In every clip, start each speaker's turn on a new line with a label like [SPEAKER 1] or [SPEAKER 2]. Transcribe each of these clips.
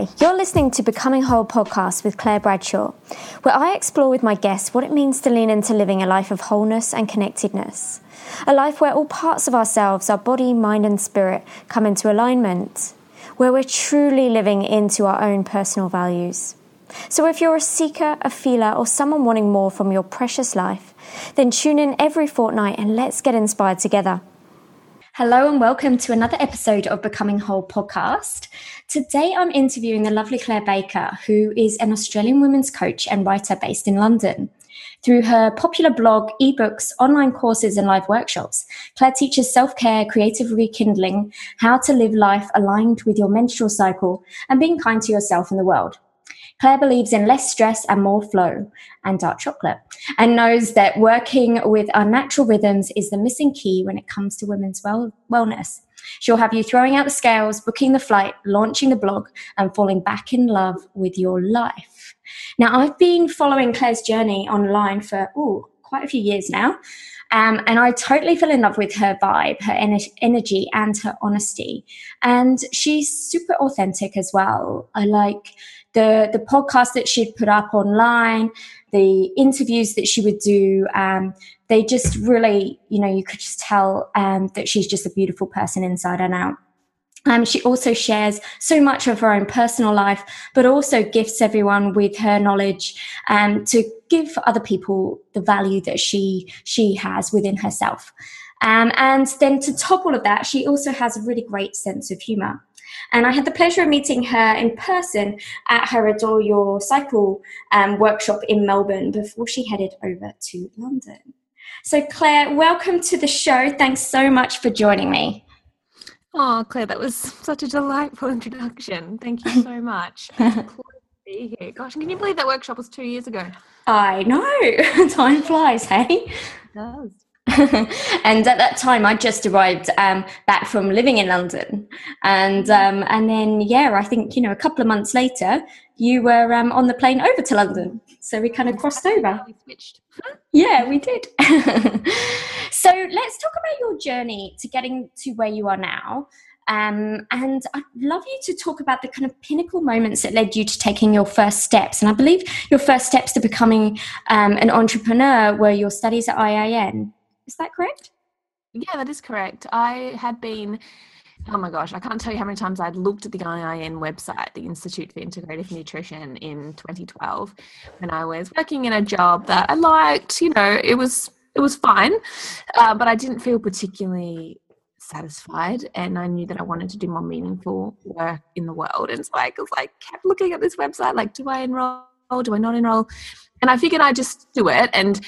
[SPEAKER 1] Hi, you're listening to Becoming Whole podcast with Claire Bradshaw, where I explore with my guests what it means to lean into living a life of wholeness and connectedness. A life where all parts of ourselves, our body, mind, and spirit, come into alignment, where we're truly living into our own personal values. So, if you're a seeker, a feeler, or someone wanting more from your precious life, then tune in every fortnight and let's get inspired together. Hello and welcome to another episode of Becoming Whole podcast. Today I'm interviewing the lovely Claire Baker, who is an Australian women's coach and writer based in London. Through her popular blog, ebooks, online courses, and live workshops, Claire teaches self care, creative rekindling, how to live life aligned with your menstrual cycle, and being kind to yourself and the world. Claire believes in less stress and more flow and dark chocolate, and knows that working with our natural rhythms is the missing key when it comes to women's well- wellness. She'll have you throwing out the scales, booking the flight, launching the blog, and falling back in love with your life. Now, I've been following Claire's journey online for ooh, quite a few years now. Um, and I totally fell in love with her vibe, her ener- energy, and her honesty. And she's super authentic as well. I like the the podcast that she'd put up online, the interviews that she would do. Um, they just really, you know, you could just tell um, that she's just a beautiful person inside and out. Um, she also shares so much of her own personal life, but also gifts everyone with her knowledge um, to give other people the value that she she has within herself. Um, and then to top all of that, she also has a really great sense of humor. And I had the pleasure of meeting her in person at her Adore Your Cycle um, workshop in Melbourne before she headed over to London. So, Claire, welcome to the show. Thanks so much for joining me.
[SPEAKER 2] Oh, Claire, that was such a delightful introduction. Thank you so much. be here. Gosh, can you believe that workshop was two years ago?
[SPEAKER 1] I know. Time flies, hey?
[SPEAKER 2] It does.
[SPEAKER 1] and at that time, I just arrived um, back from living in London, and um, and then yeah, I think you know a couple of months later, you were um, on the plane over to London, so we kind of crossed over.
[SPEAKER 2] We switched.
[SPEAKER 1] Yeah, we did. so let's talk about your journey to getting to where you are now. Um, and I'd love you to talk about the kind of pinnacle moments that led you to taking your first steps. And I believe your first steps to becoming um, an entrepreneur were your studies at IIN. Is that correct?
[SPEAKER 2] Yeah, that is correct. I had been, oh my gosh, I can't tell you how many times I'd looked at the IIN website, the Institute for Integrative Nutrition, in 2012 when I was working in a job that I liked. You know, it was it was fine, uh, but I didn't feel particularly satisfied and I knew that I wanted to do more meaningful work in the world. And so I was like kept looking at this website, like, do I enroll? Do I not enroll? And I figured I'd just do it and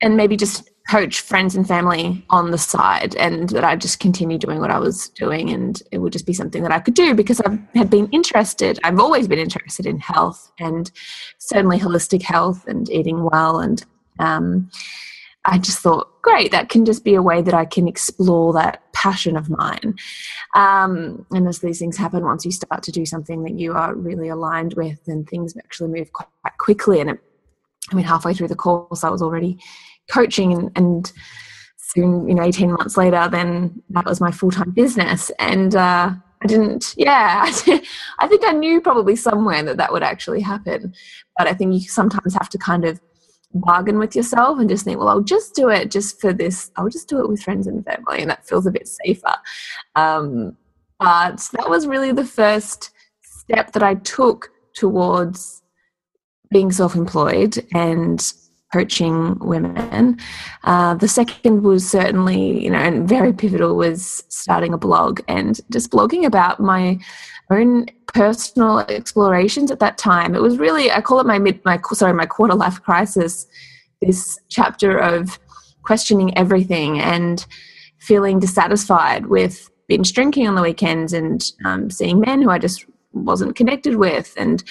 [SPEAKER 2] and maybe just coach friends and family on the side and that I'd just continue doing what I was doing and it would just be something that I could do because I had been interested. I've always been interested in health and certainly holistic health and eating well and um, I just thought great that can just be a way that I can explore that passion of mine. Um, and as these things happen once you start to do something that you are really aligned with then things actually move quite quickly and it, I mean halfway through the course I was already coaching and, soon you know 18 months later then that was my full-time business. And uh, i didn't yeah i think i knew probably somewhere that that would actually happen. But i think you sometimes have to kind of bargain with yourself and just think well i'll just do it just for this i'll just do it with friends and family and that feels a bit safer. Um, but that was really the first step that i took towards being self-employed and coaching women. Uh, the second was certainly, you know, and very pivotal was starting a blog and just blogging about my own personal explorations at that time. It was really, I call it my mid, my sorry, my quarter life crisis. This chapter of questioning everything and feeling dissatisfied with binge drinking on the weekends and um, seeing men who I just wasn't connected with and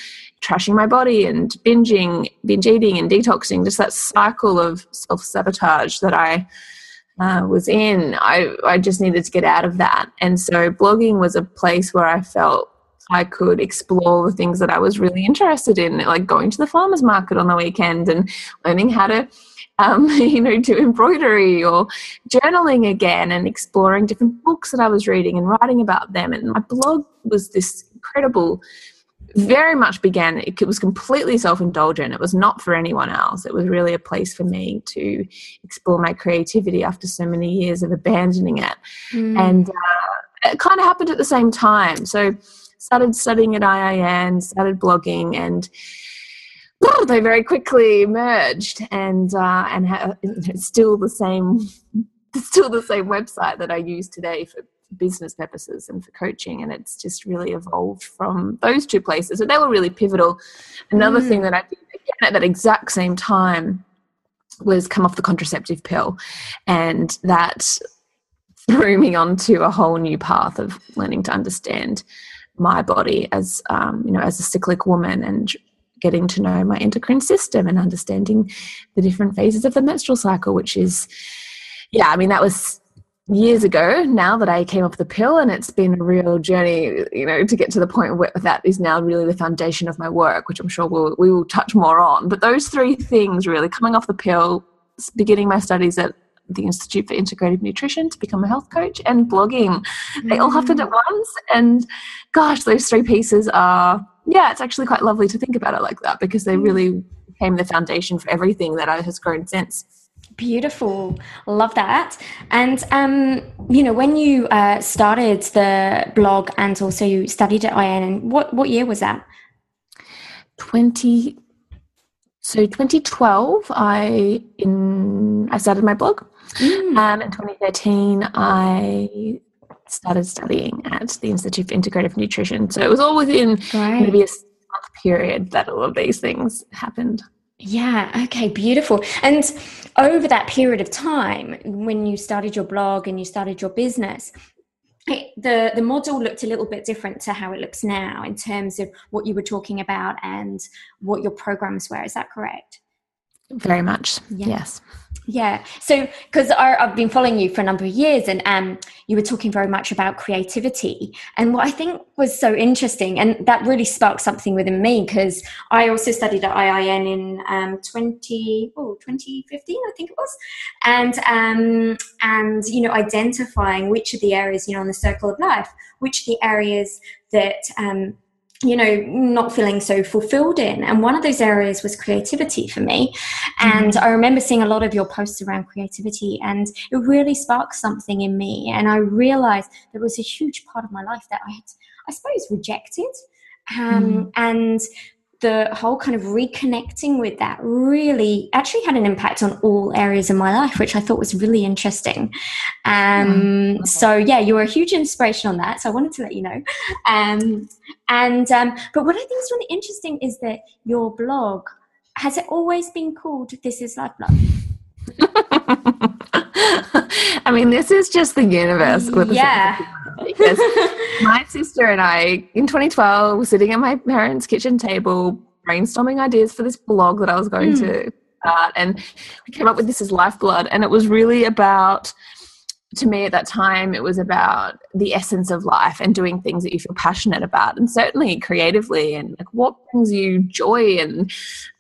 [SPEAKER 2] trashing my body and binging, binge eating and detoxing, just that cycle of self sabotage that I uh, was in. I, I just needed to get out of that. And so blogging was a place where I felt I could explore the things that I was really interested in, like going to the farmer's market on the weekend and learning how to, um, you know, do embroidery or journaling again and exploring different books that I was reading and writing about them. And my blog was this incredible very much began, it was completely self indulgent. It was not for anyone else. It was really a place for me to explore my creativity after so many years of abandoning it. Mm. And uh, it kind of happened at the same time. So, started studying at IIN, started blogging, and well, they very quickly merged and uh, and ha- it's still the same still the same website that I use today for business purposes and for coaching and it's just really evolved from those two places so they were really pivotal another mm. thing that i did again at that exact same time was come off the contraceptive pill and that threw me onto a whole new path of learning to understand my body as um, you know as a cyclic woman and getting to know my endocrine system and understanding the different phases of the menstrual cycle which is yeah i mean that was years ago now that I came off the pill, and it's been a real journey, you know, to get to the point where that is now really the foundation of my work, which I'm sure we'll, we will touch more on. But those three things really coming off the pill, beginning my studies at the Institute for Integrative Nutrition to become a health coach, and blogging, mm. they all happened at once. And gosh, those three pieces are, yeah, it's actually quite lovely to think about it like that because they mm. really became the foundation for everything that I has grown since.
[SPEAKER 1] Beautiful. Love that. And, um, you know, when you uh, started the blog and also you studied at IIN, what, what year was that?
[SPEAKER 2] 20. So 2012, I in I started my blog. Mm. Um, in 2013, I started studying at the Institute for Integrative Nutrition. So it was all within maybe a month period that all of these things happened.
[SPEAKER 1] Yeah, okay, beautiful. And over that period of time, when you started your blog and you started your business, the the model looked a little bit different to how it looks now in terms of what you were talking about and what your programs were. Is that correct?
[SPEAKER 2] Very much. Yeah. Yes.
[SPEAKER 1] Yeah. So, because I've been following you for a number of years, and um, you were talking very much about creativity. And what I think was so interesting, and that really sparked something within me, because I also studied at IIN in um, 20, oh, 2015, I think it was. And, um, and, you know, identifying which of the areas, you know, on the circle of life, which of the areas that, um, you know, not feeling so fulfilled in. And one of those areas was creativity for me. And mm-hmm. I remember seeing a lot of your posts around creativity, and it really sparked something in me. And I realized there was a huge part of my life that I had, I suppose, rejected. Um, mm. And the whole kind of reconnecting with that really actually had an impact on all areas of my life, which I thought was really interesting. Um. So yeah, you were a huge inspiration on that. So I wanted to let you know. Um, and um, but what I think is really interesting is that your blog has it always been called "This Is Lifeblood."
[SPEAKER 2] I mean, this is just the universe.
[SPEAKER 1] With yeah.
[SPEAKER 2] Because my sister and I, in 2012, were sitting at my parents' kitchen table brainstorming ideas for this blog that I was going mm. to start. And we came up with This is Lifeblood. And it was really about, to me at that time, it was about the essence of life and doing things that you feel passionate about. And certainly creatively, and like what brings you joy and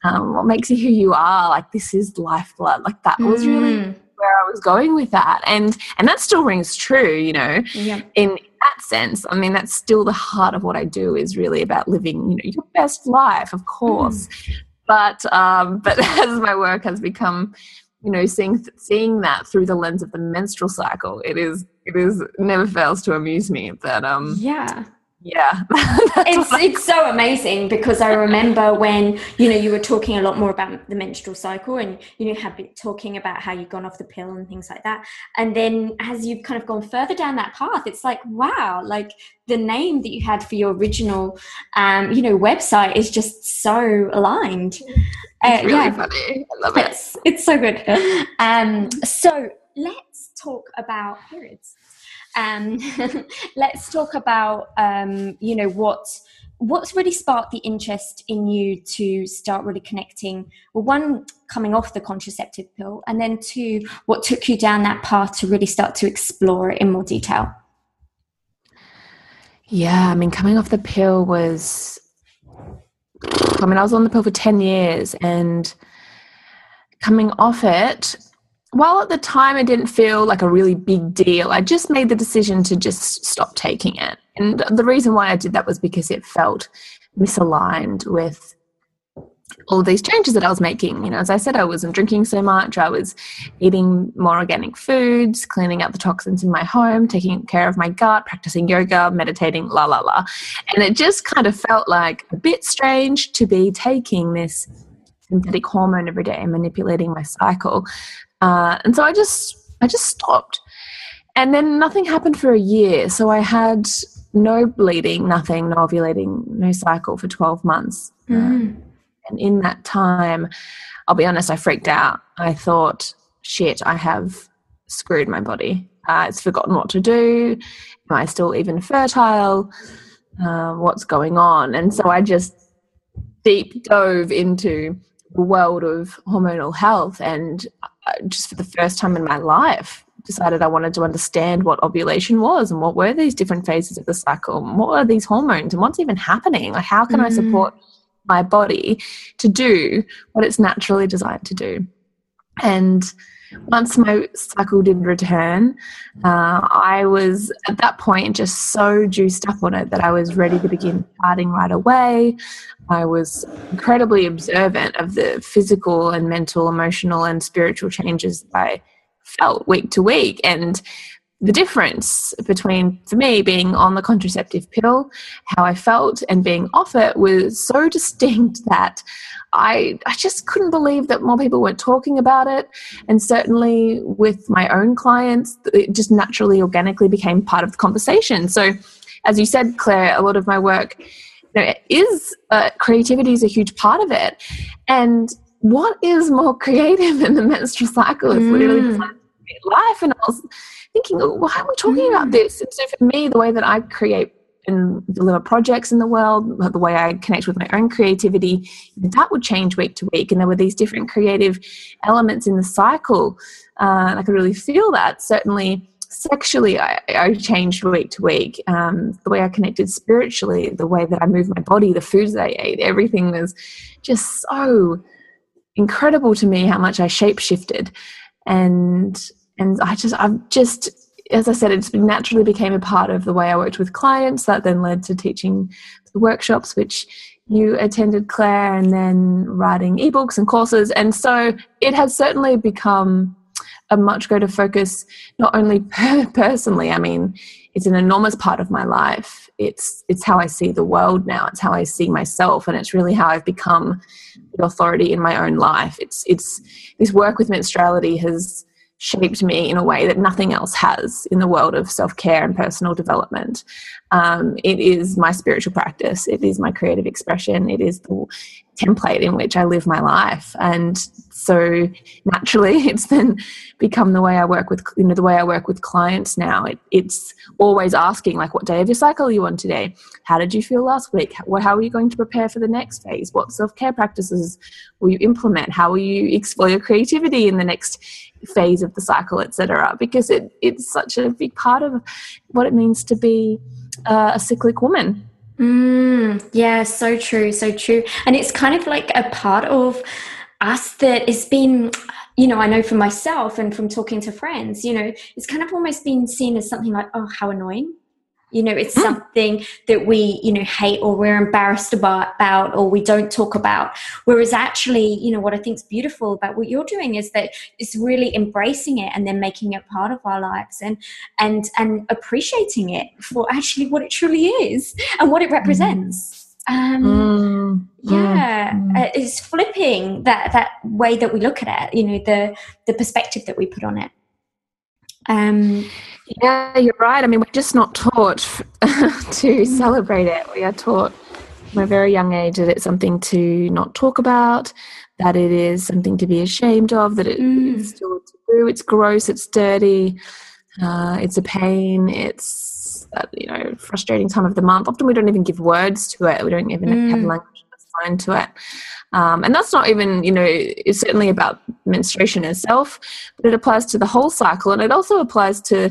[SPEAKER 2] um, what makes you who you are. Like, this is lifeblood. Like, that was really hmm where I was going with that. And and that still rings true, you know. Yeah. In that sense, I mean that's still the heart of what I do is really about living, you know, your best life, of course. Mm. But um but as my work has become you know seeing seeing that through the lens of the menstrual cycle it is it is never fails to amuse me that um
[SPEAKER 1] yeah
[SPEAKER 2] yeah.
[SPEAKER 1] It's it's so amazing because i remember when you know you were talking a lot more about the menstrual cycle and you know have been talking about how you've gone off the pill and things like that. And then as you've kind of gone further down that path it's like wow like the name that you had for your original um you know website is just so aligned.
[SPEAKER 2] Uh, really yeah funny. I love it.
[SPEAKER 1] It's, it's so good. Um so let's talk about periods um, let's talk about um, you know what what's really sparked the interest in you to start really connecting? Well one coming off the contraceptive pill and then two what took you down that path to really start to explore it in more detail?
[SPEAKER 2] Yeah i mean coming off the pill was i mean i was on the pill for 10 years and coming off it while at the time it didn't feel like a really big deal, I just made the decision to just stop taking it. And the reason why I did that was because it felt misaligned with all these changes that I was making. You know, as I said, I wasn't drinking so much. I was eating more organic foods, cleaning out the toxins in my home, taking care of my gut, practicing yoga, meditating, la la la. And it just kind of felt like a bit strange to be taking this synthetic hormone every day and manipulating my cycle. Uh, and so I just, I just stopped. And then nothing happened for a year. So I had no bleeding, nothing, no ovulating, no cycle for 12 months. Mm. Uh, and in that time, I'll be honest, I freaked out. I thought, shit, I have screwed my body. Uh, it's forgotten what to do. Am I still even fertile? Uh, what's going on? And so I just deep dove into the world of hormonal health and just for the first time in my life decided I wanted to understand what ovulation was and what were these different phases of the cycle and what are these hormones and what's even happening like how can mm. I support my body to do what it's naturally designed to do. And once my cycle did return, uh, I was at that point just so juiced up on it that I was ready to begin starting right away. I was incredibly observant of the physical and mental, emotional, and spiritual changes that I felt week to week. And the difference between for me being on the contraceptive pill how i felt and being off it was so distinct that i i just couldn't believe that more people weren't talking about it and certainly with my own clients it just naturally organically became part of the conversation so as you said claire a lot of my work you know, is uh, creativity is a huge part of it and what is more creative than the menstrual cycle it's mm. literally life and i was thinking, oh, why are we talking mm. about this? And so for me, the way that I create and deliver projects in the world, the way I connect with my own creativity, that would change week to week. And there were these different creative elements in the cycle. Uh, and I could really feel that. Certainly, sexually, I, I changed week to week. Um, the way I connected spiritually, the way that I moved my body, the foods I ate, everything was just so incredible to me how much I shape shifted. And and I just I've just as I said, it naturally became a part of the way I worked with clients. That then led to teaching workshops, which you attended, Claire, and then writing ebooks and courses. And so it has certainly become a much greater focus, not only personally. I mean, it's an enormous part of my life. It's it's how I see the world now. It's how I see myself, and it's really how I've become the authority in my own life. It's it's this work with menstruality has shaped me in a way that nothing else has in the world of self care and personal development. Um, it is my spiritual practice, it is my creative expression, it is the template in which I live my life. And so naturally, it's then become the way I work with, you know, the way I work with clients now. It, it's always asking, like, what day of your cycle are you on today? How did you feel last week? What, how are you going to prepare for the next phase? What self care practices will you implement? How will you explore your creativity in the next phase of the cycle, etc. Because it, it's such a big part of what it means to be uh, a cyclic woman.
[SPEAKER 1] Mm, yeah, so true, so true. And it's kind of like a part of us that has been, you know, I know for myself and from talking to friends, you know, it's kind of almost been seen as something like, oh, how annoying you know it's mm. something that we you know hate or we're embarrassed about, about or we don't talk about whereas actually you know what i think is beautiful about what you're doing is that it's really embracing it and then making it part of our lives and and and appreciating it for actually what it truly is and what it represents mm. Um, mm, yeah, mm. Uh, it's flipping that that way that we look at it. You know, the the perspective that we put on it.
[SPEAKER 2] Um, yeah, you're right. I mean, we're just not taught to celebrate it. We are taught from a very young age that it's something to not talk about, that it is something to be ashamed of, that it mm. is still taboo, it's gross, it's dirty, uh, it's a pain, it's uh, you know frustrating time of the month. Often we don't even give words to it. We don't even mm. have language assigned to it. Um, and that's not even, you know, it's certainly about menstruation itself, but it applies to the whole cycle. And it also applies to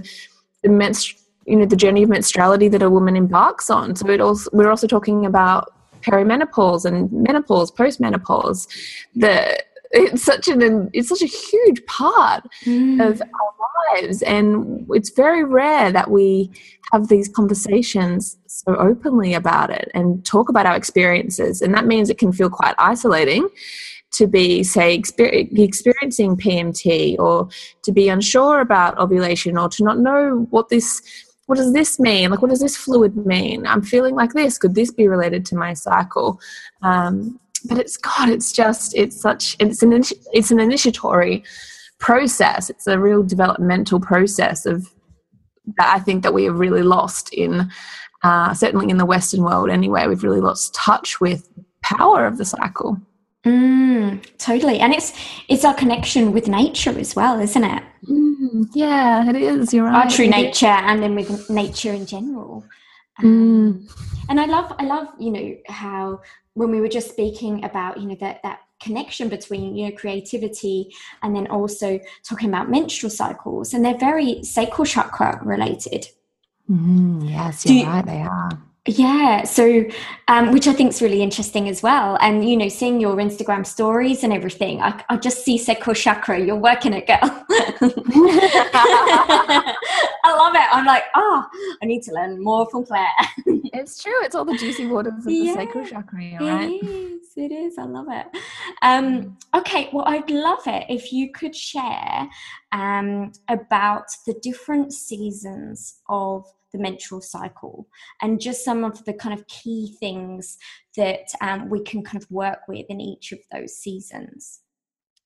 [SPEAKER 2] the menstru- you know, the journey of menstruality that a woman embarks on. So it also, we're also talking about perimenopause and menopause, postmenopause, the it's such an it's such a huge part mm. of our lives. And it's very rare that we have these conversations so openly about it and talk about our experiences. And that means it can feel quite isolating to be say exper- experiencing pmt or to be unsure about ovulation or to not know what this what does this mean? Like what does this fluid mean? I'm feeling like this. Could this be related to my cycle? Um, but it's God, it's just it's such it's an it's an initiatory process. It's a real developmental process of that I think that we have really lost in uh, certainly in the Western world anyway. We've really lost touch with power of the cycle.
[SPEAKER 1] Mm, totally, and it's it's our connection with nature as well, isn't it?
[SPEAKER 2] Mm, yeah, it is. You're right.
[SPEAKER 1] Our true nature, and then with nature in general. Um, mm. And I love, I love, you know, how when we were just speaking about, you know, that that connection between you know creativity and then also talking about menstrual cycles and they're very sacral chakra related.
[SPEAKER 2] Mm, yes you're you, right they are
[SPEAKER 1] yeah, so um, which I think is really interesting as well. And you know, seeing your Instagram stories and everything, I, I just see sacral chakra. You're working it, girl. I love it. I'm like, oh, I need to learn more from Claire.
[SPEAKER 2] it's true. It's all the juicy waters of yeah, the sacral chakra, right?
[SPEAKER 1] It is. It is. I love it. Um, okay, well, I'd love it if you could share um, about the different seasons of the menstrual cycle and just some of the kind of key things that um, we can kind of work with in each of those seasons.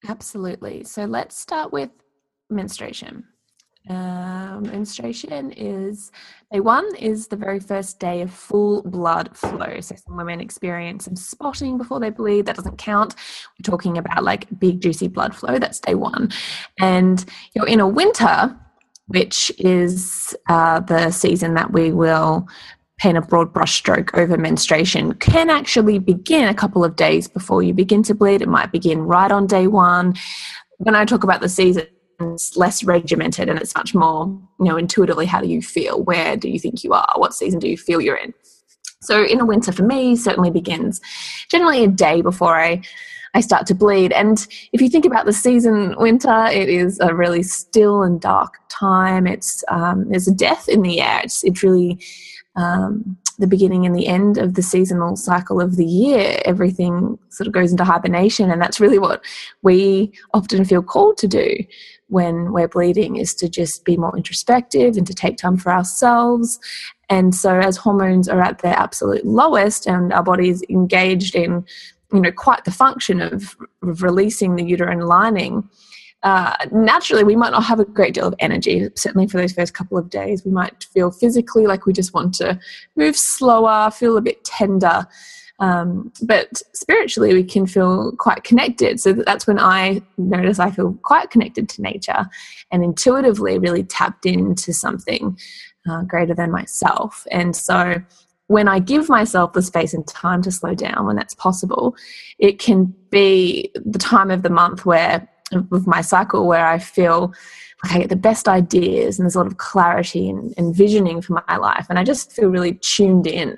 [SPEAKER 2] Absolutely. So let's start with menstruation. Um, menstruation is day one is the very first day of full blood flow. So some women experience some spotting before they bleed. That doesn't count. We're talking about like big juicy blood flow. That's day one. And you're in a winter which is uh, the season that we will paint a broad brushstroke over menstruation, can actually begin a couple of days before you begin to bleed. It might begin right on day one. When I talk about the season, it's less regimented and it's much more, you know, intuitively how do you feel? Where do you think you are? What season do you feel you're in? So in a winter for me certainly begins generally a day before I I start to bleed. And if you think about the season winter, it is a really still and dark time. It's um, there's a death in the air. It's it's really um, the beginning and the end of the seasonal cycle of the year. Everything sort of goes into hibernation, and that's really what we often feel called to do when we're bleeding is to just be more introspective and to take time for ourselves. And so, as hormones are at their absolute lowest and our body is engaged in you know quite the function of, releasing the uterine lining uh, naturally we might not have a great deal of energy. Certainly for those first couple of days we might feel physically like we just want to move slower feel a bit tender um, but spiritually we can feel quite connected. So that's when i notice i feel quite connected to nature and intuitively really tapped into something uh, greater than myself. And so when I give myself the space and time to slow down when that's possible, it can be the time of the month where, with my cycle, where I feel like I get the best ideas and there's a lot of clarity and, and visioning for my life. And I just feel really tuned in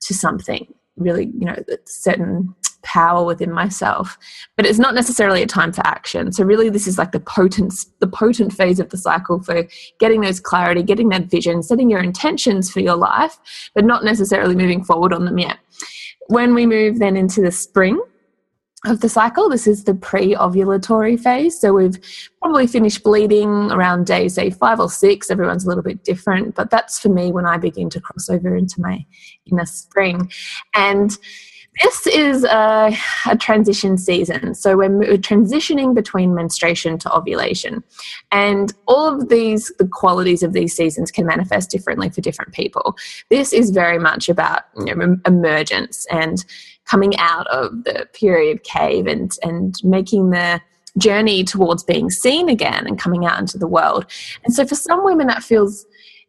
[SPEAKER 2] to something really, you know, certain power within myself but it's not necessarily a time for action so really this is like the potent the potent phase of the cycle for getting those clarity getting that vision setting your intentions for your life but not necessarily moving forward on them yet when we move then into the spring of the cycle. This is the pre ovulatory phase. So we've probably finished bleeding around day, say, five or six. Everyone's a little bit different, but that's for me when I begin to cross over into my inner spring. And this is a, a, transition season. So we're, we're, transitioning between menstruation to ovulation. And all of these, the qualities of these seasons can manifest differently for different people. This is very much about you know, emergence and coming out of the period cave and, and making the journey towards being seen again and coming out into the world. And so for some women, that feels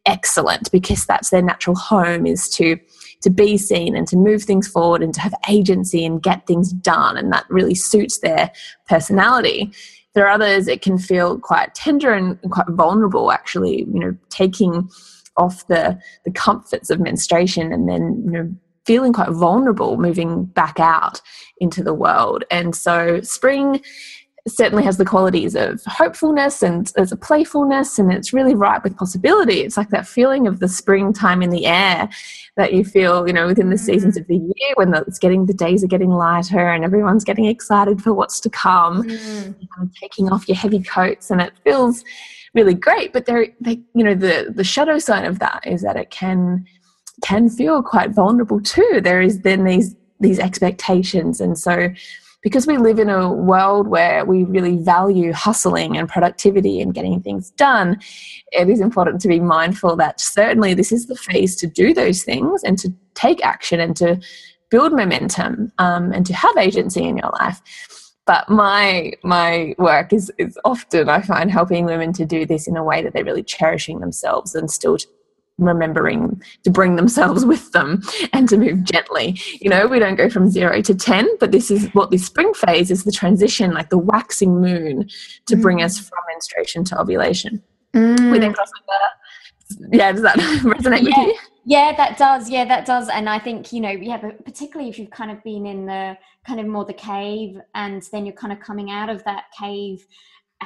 [SPEAKER 2] excellent because that's their natural home is to to be seen and to move things forward and to have agency and get things done. And that really suits their personality. There are others, it can feel quite tender and quite vulnerable, actually, you know, taking off the, the comforts of menstruation and then, you know, feeling quite vulnerable moving back out into the world. And so spring certainly has the qualities of hopefulness and there's a playfulness and it's really ripe with possibility. It's like that feeling of the springtime in the air that you feel, you know, within the seasons mm. of the year when the, it's getting the days are getting lighter and everyone's getting excited for what's to come. Mm. Of taking off your heavy coats and it feels really great. But there, they, you know, the the shadow side of that is that it can can feel quite vulnerable too. There is then these these expectations, and so because we live in a world where we really value hustling and productivity and getting things done, it is important to be mindful that certainly this is the phase to do those things and to take action and to build momentum um, and to have agency in your life. But my my work is is often I find helping women to do this in a way that they're really cherishing themselves and still remembering to bring themselves with them and to move gently. You know, we don't go from zero to 10, but this is what this spring phase is the transition, like the waxing moon to mm. bring us from menstruation to ovulation. Mm. We then cross over. Yeah, does that resonate
[SPEAKER 1] yeah.
[SPEAKER 2] with you?
[SPEAKER 1] Yeah, that does. Yeah, that does. And I think, you know, yeah, but particularly if you've kind of been in the kind of more the cave and then you're kind of coming out of that cave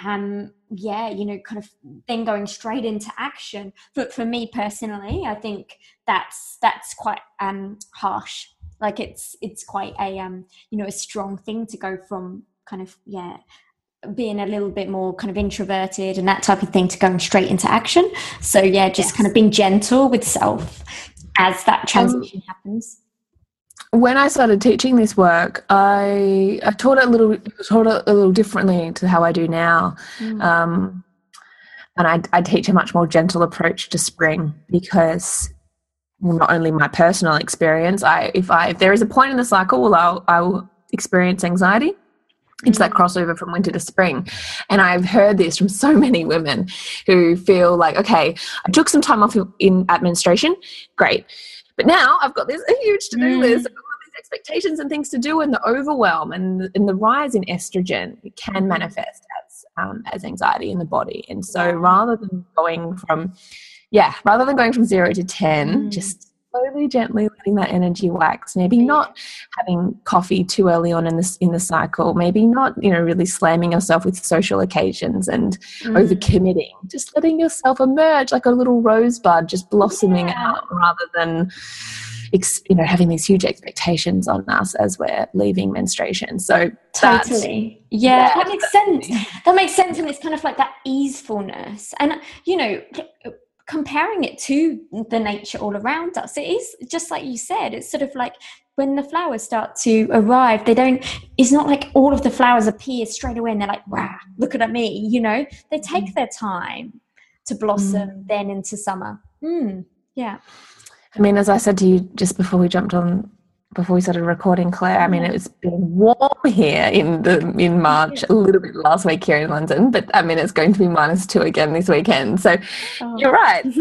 [SPEAKER 1] um yeah you know kind of then going straight into action. But for me personally i think that's that's quite um harsh. Like it's it's quite a um you know a strong thing to go from kind of yeah being a little bit more kind of introverted and that type of thing to going straight into action. So yeah just yes. kind of being gentle with self as that um, transition um, happens
[SPEAKER 2] when I started teaching this work, I, I taught it a little taught it a little differently to how I do now, mm. um, and I, I teach a much more gentle approach to spring because well, not only my personal experience, I if I if there is a point in the cycle, well, I'll, I will experience anxiety. It's that mm. crossover from winter to spring. And I've heard this from so many women who feel like, okay, I took some time off in menstruation, great. But now I've got this a huge to do mm. list. I've got these expectations and things to do, and the overwhelm and, and the rise in estrogen can mm-hmm. manifest as um, as anxiety in the body. And so rather than going from yeah, rather than going from zero to ten, mm. just slowly gently letting that energy wax. Maybe not having coffee too early on in this in the cycle. Maybe not you know really slamming yourself with social occasions and mm. over committing just letting yourself emerge like a little rosebud just blossoming yeah. out rather than you know having these huge expectations on us as we're leaving menstruation. So
[SPEAKER 1] totally. yeah, yeah, that makes sense. that makes sense and it's kind of like that easefulness. And you know comparing it to the nature all around us it is just like you said it's sort of like when the flowers start to arrive they don't it's not like all of the flowers appear straight away and they're like wow look at me you know they take mm. their time to blossom mm. then into summer mm, yeah
[SPEAKER 2] i mean as i said to you just before we jumped on before we started recording, Claire. I mean, it's been warm here in the in March, a little bit last week here in London, but I mean, it's going to be minus two again this weekend. So oh. you're right.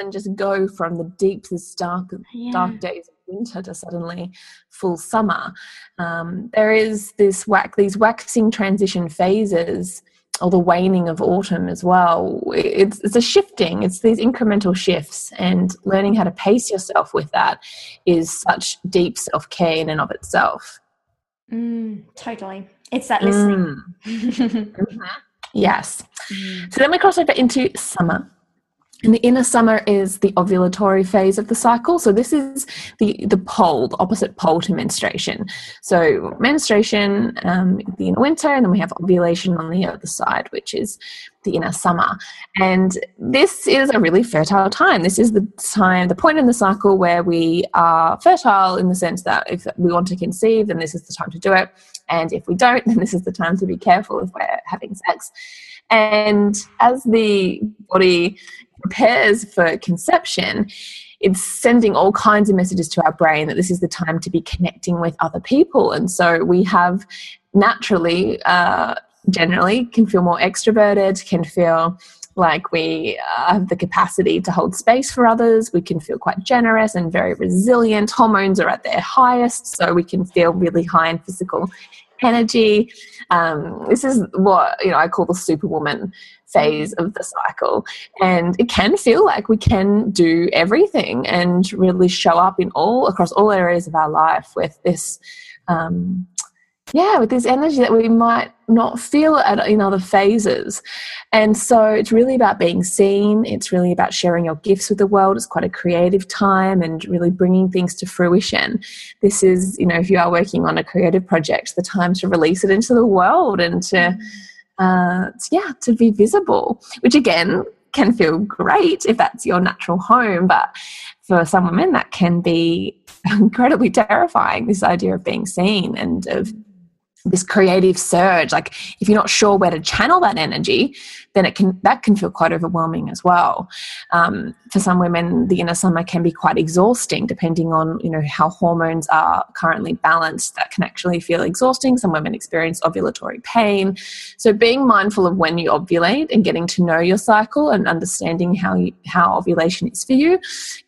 [SPEAKER 2] and just go from the deep, deepest dark yeah. dark days of winter to suddenly full summer. Um, there is this whack these waxing transition phases or the waning of autumn as well. It's, it's a shifting, it's these incremental shifts, and learning how to pace yourself with that is such deep self care in and of itself.
[SPEAKER 1] Mm, totally. It's that listening. Mm.
[SPEAKER 2] Yes. Mm. So then we cross over into summer. And the inner summer is the ovulatory phase of the cycle. So this is the the pole, the opposite pole to menstruation. So menstruation, um, the inner winter, and then we have ovulation on the other side, which is the inner summer. And this is a really fertile time. This is the time, the point in the cycle where we are fertile in the sense that if we want to conceive, then this is the time to do it. And if we don't, then this is the time to be careful if we're having sex. And as the body prepares for conception, it's sending all kinds of messages to our brain that this is the time to be connecting with other people. And so we have naturally, uh, generally, can feel more extroverted, can feel like we uh, have the capacity to hold space for others. We can feel quite generous and very resilient. Hormones are at their highest, so we can feel really high in physical energy. Um, this is what you know I call the superwoman phase of the cycle, and it can feel like we can do everything and really show up in all across all areas of our life with this. Um, yeah, with this energy that we might not feel at, in other phases. And so it's really about being seen. It's really about sharing your gifts with the world. It's quite a creative time and really bringing things to fruition. This is, you know, if you are working on a creative project, the time to release it into the world and to, mm. Uh, yeah, to be visible, which again, can feel great if that's your natural home, but for some women that can be incredibly terrifying this idea of being seen and of this creative surge. Like if you're not sure where to channel that energy then it can that can feel quite overwhelming as well. Um, for some women the inner summer can be quite exhausting depending on you know how hormones are currently balanced that can actually feel exhausting. Some women experience ovulatory pain. So being mindful of when you ovulate and getting to know your cycle and understanding how you, how ovulation is for you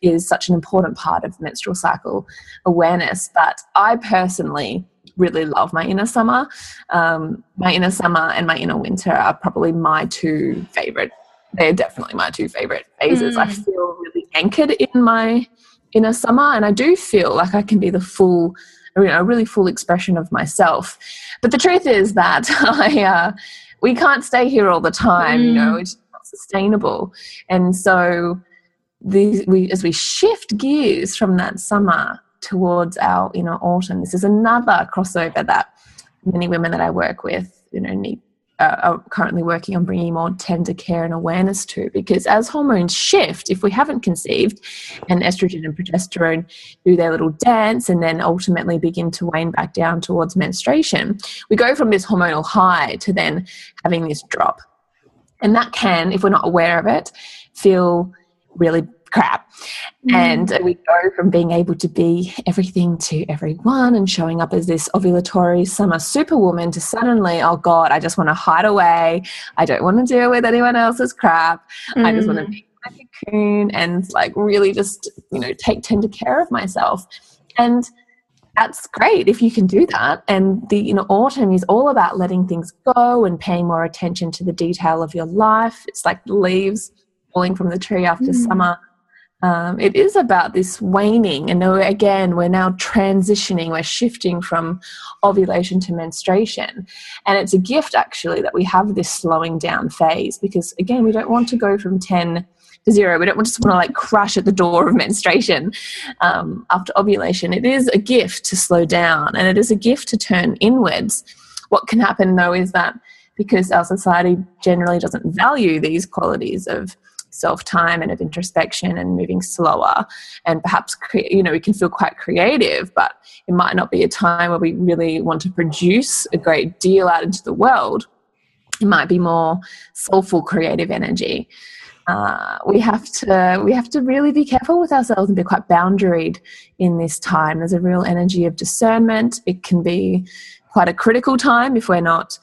[SPEAKER 2] is such an important part of menstrual cycle awareness. But i personally really love my inner summer. Um, my inner summer and my inner winter are probably my two favorite. They're definitely my two favorite phases. Mm. I feel really anchored in my inner summer, and I do feel like I can be the full, you know, a really full expression of myself. But the truth is that I, uh, we can't stay here all the time. Mm. You know, mm. it's not sustainable, and so. These, we, as we shift gears from that summer towards our inner autumn. This is another crossover that many women that I work with, you know, need uh, are currently working on bringing more tender care and awareness to because as hormones shift if we haven't conceived and estrogen and progesterone do their little dance and then ultimately begin to wane back down towards menstruation we go from this hormonal high to then having this drop and that can if we're not aware of it feel really crap. Mm. And we go from being able to be everything to everyone and showing up as this ovulatory summer superwoman to suddenly, oh God, I just want to hide away. I don't want to deal with anyone else's crap. Mm. I just want to mm. be my cocoon and like really just, you know, take tender care of myself. And that's great if you can do that. And the you know autumn is all about letting things go and paying more attention to the detail of your life. It's like leaves falling from the tree after mm. summer um, it is about this waning and again we're now transitioning we're shifting from ovulation to menstruation. And it's a gift actually that we have this slowing down phase because again we don't want to go from 10 to zero. We don't just want to like crush at the door of menstruation um, after ovulation. It is a gift to slow down and it is a gift to turn inwards. What can happen though is that because our society generally doesn't value these qualities of self time and of introspection and moving slower and perhaps cre- you know we can feel quite creative but it might not be a time where we really want to produce a great deal out into the world. It might be more soulful creative energy. Uh, we have to we have to really be careful with ourselves and be quite boundaried in this time. There's a real energy of discernment. It can be quite a critical time if we're not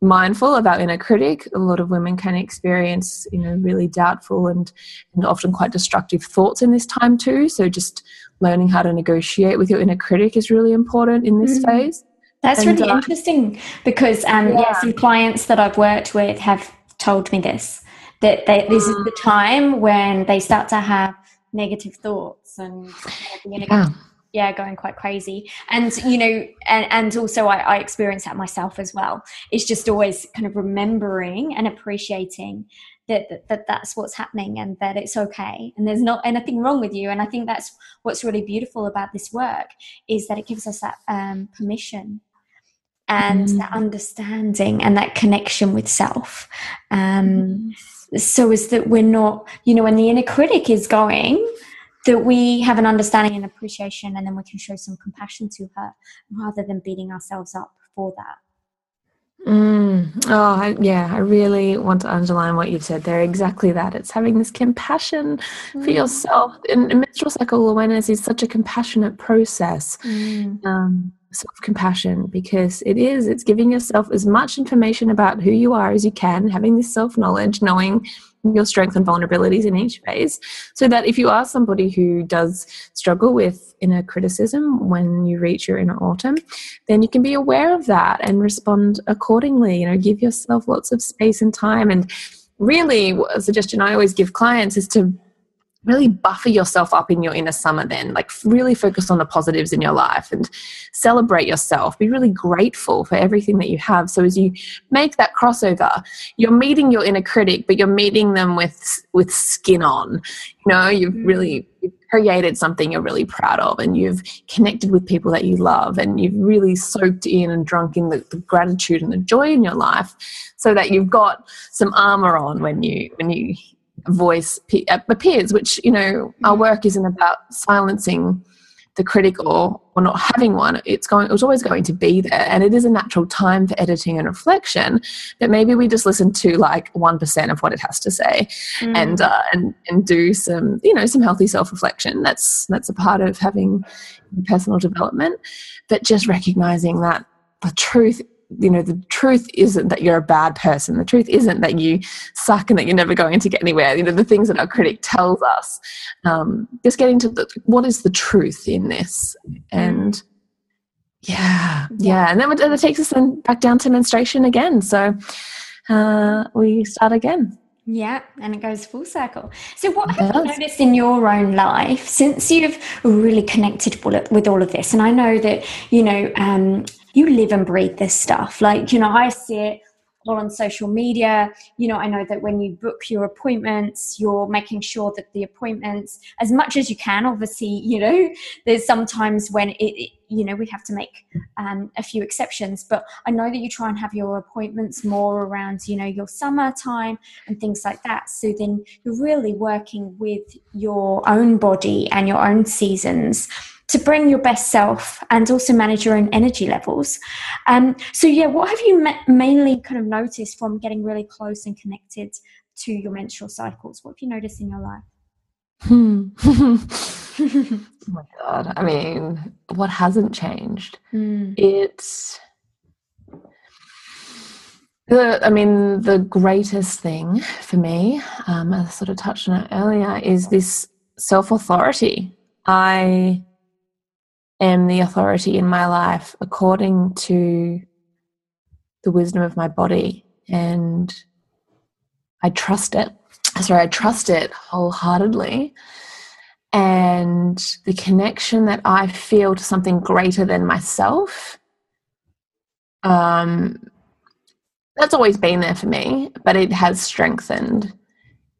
[SPEAKER 2] mindful of our inner critic. A lot of women can experience, you know, really doubtful and, and often quite destructive thoughts in this time too. So just learning how to negotiate with your inner critic is really important in this mm-hmm. phase.
[SPEAKER 1] That's and, really uh, interesting because um, yeah. yeah. some clients that I've worked with have told me this that they, this is the time when they start to have negative thoughts and yeah yeah going quite crazy. And you know and, and also I, I experience that myself as well. It's just always kind of remembering and appreciating that, that, that that's what's happening and that it's okay. And there's not anything wrong with you. And i think that's what's really beautiful about this work is that it gives us that um, permission and mm. that understanding and that connection with self. Um, so is that we're not you know when the inner critic is going that we have an understanding and appreciation and then we can show some compassion to her rather than beating ourselves up for that
[SPEAKER 2] Mm. Oh, I, yeah, I really want to underline what you've said there. Exactly that. It's having this compassion mm. for yourself. And, and menstrual cycle awareness is such a compassionate process. Mm. Um, self compassion because it is, it's giving yourself as much information about who you are as you can, having this self knowledge, knowing your strengths and vulnerabilities in each phase. So that if you are somebody who does struggle with inner criticism when you reach your inner autumn then you can be aware of that and respond accordingly. You know give yourself lots of space and time. And really a suggestion i always give clients is to really buffer yourself up in your inner summer then like really focus on the positives in your life and celebrate yourself. Be really grateful for everything that you have. So as you make that crossover you're meeting your inner critic but you're meeting them with with skin on. You know you've mm. really you've created something you're really proud of and you've connected with people that you love and you've really soaked in and drunk in the, the gratitude and the joy in your life so that you've got some armor on when you when you voice uh, appears, which, you know, our mm. work isn't about silencing the critic or, or not having one. It's going, it's always going to be there. And it is a natural time for editing and reflection that maybe we just listen to like 1% of what it has to say mm. and, uh, and, and do some, you know, some healthy self-reflection. That's, that's a part of having personal development, but just recognizing that the truth you know the truth isn't that you're a bad person. The truth isn't that you suck and that you're never going to get anywhere. You know the things that our critic tells us um, just getting to the, what is the truth in this? And yeah yeah. And then it takes us then back down to menstruation again. So uh, we start again.
[SPEAKER 1] Yeah, and it goes full circle. So, what have you noticed in your own life since you've really connected with all of this? And I know that you know um, you live and breathe this stuff. Like, you know, I see it all on social media. You know, I know that when you book your appointments, you're making sure that the appointments, as much as you can, obviously, you know, there's sometimes when it, you know, we have to make um, a few exceptions, but I know that you try and have your appointments more around, you know, your summertime and things like that. So then you're really working with your own body and your own seasons to bring your best self and also manage your own energy levels. Um, so, yeah, what have you ma- mainly kind of noticed from getting really close and connected to your menstrual cycles? What have you noticed in your life?
[SPEAKER 2] Hmm. oh my god! I mean, what hasn't changed? Mm. It's the. I mean, the greatest thing for me, um, I sort of touched on it earlier, is this self authority. I am the authority in my life according to the wisdom of my body and I trust it. Sorry, I trust it wholeheartedly. And the connection that I feel to something greater than myself, um, that's always been there for me, but it has strengthened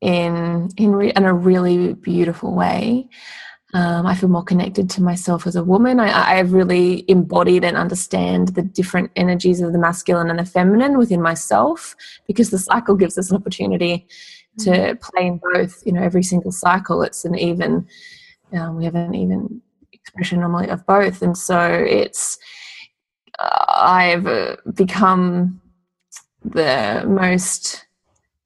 [SPEAKER 2] in in, re- in a really beautiful way. Um, I feel more connected to myself as a woman. I, I've really embodied and understand the different energies of the masculine and the feminine within myself because the cycle gives us an opportunity to mm-hmm. play in both. You know, every single cycle, it's an even, um, we have an even expression normally of both. And so it's, uh, I've uh, become the most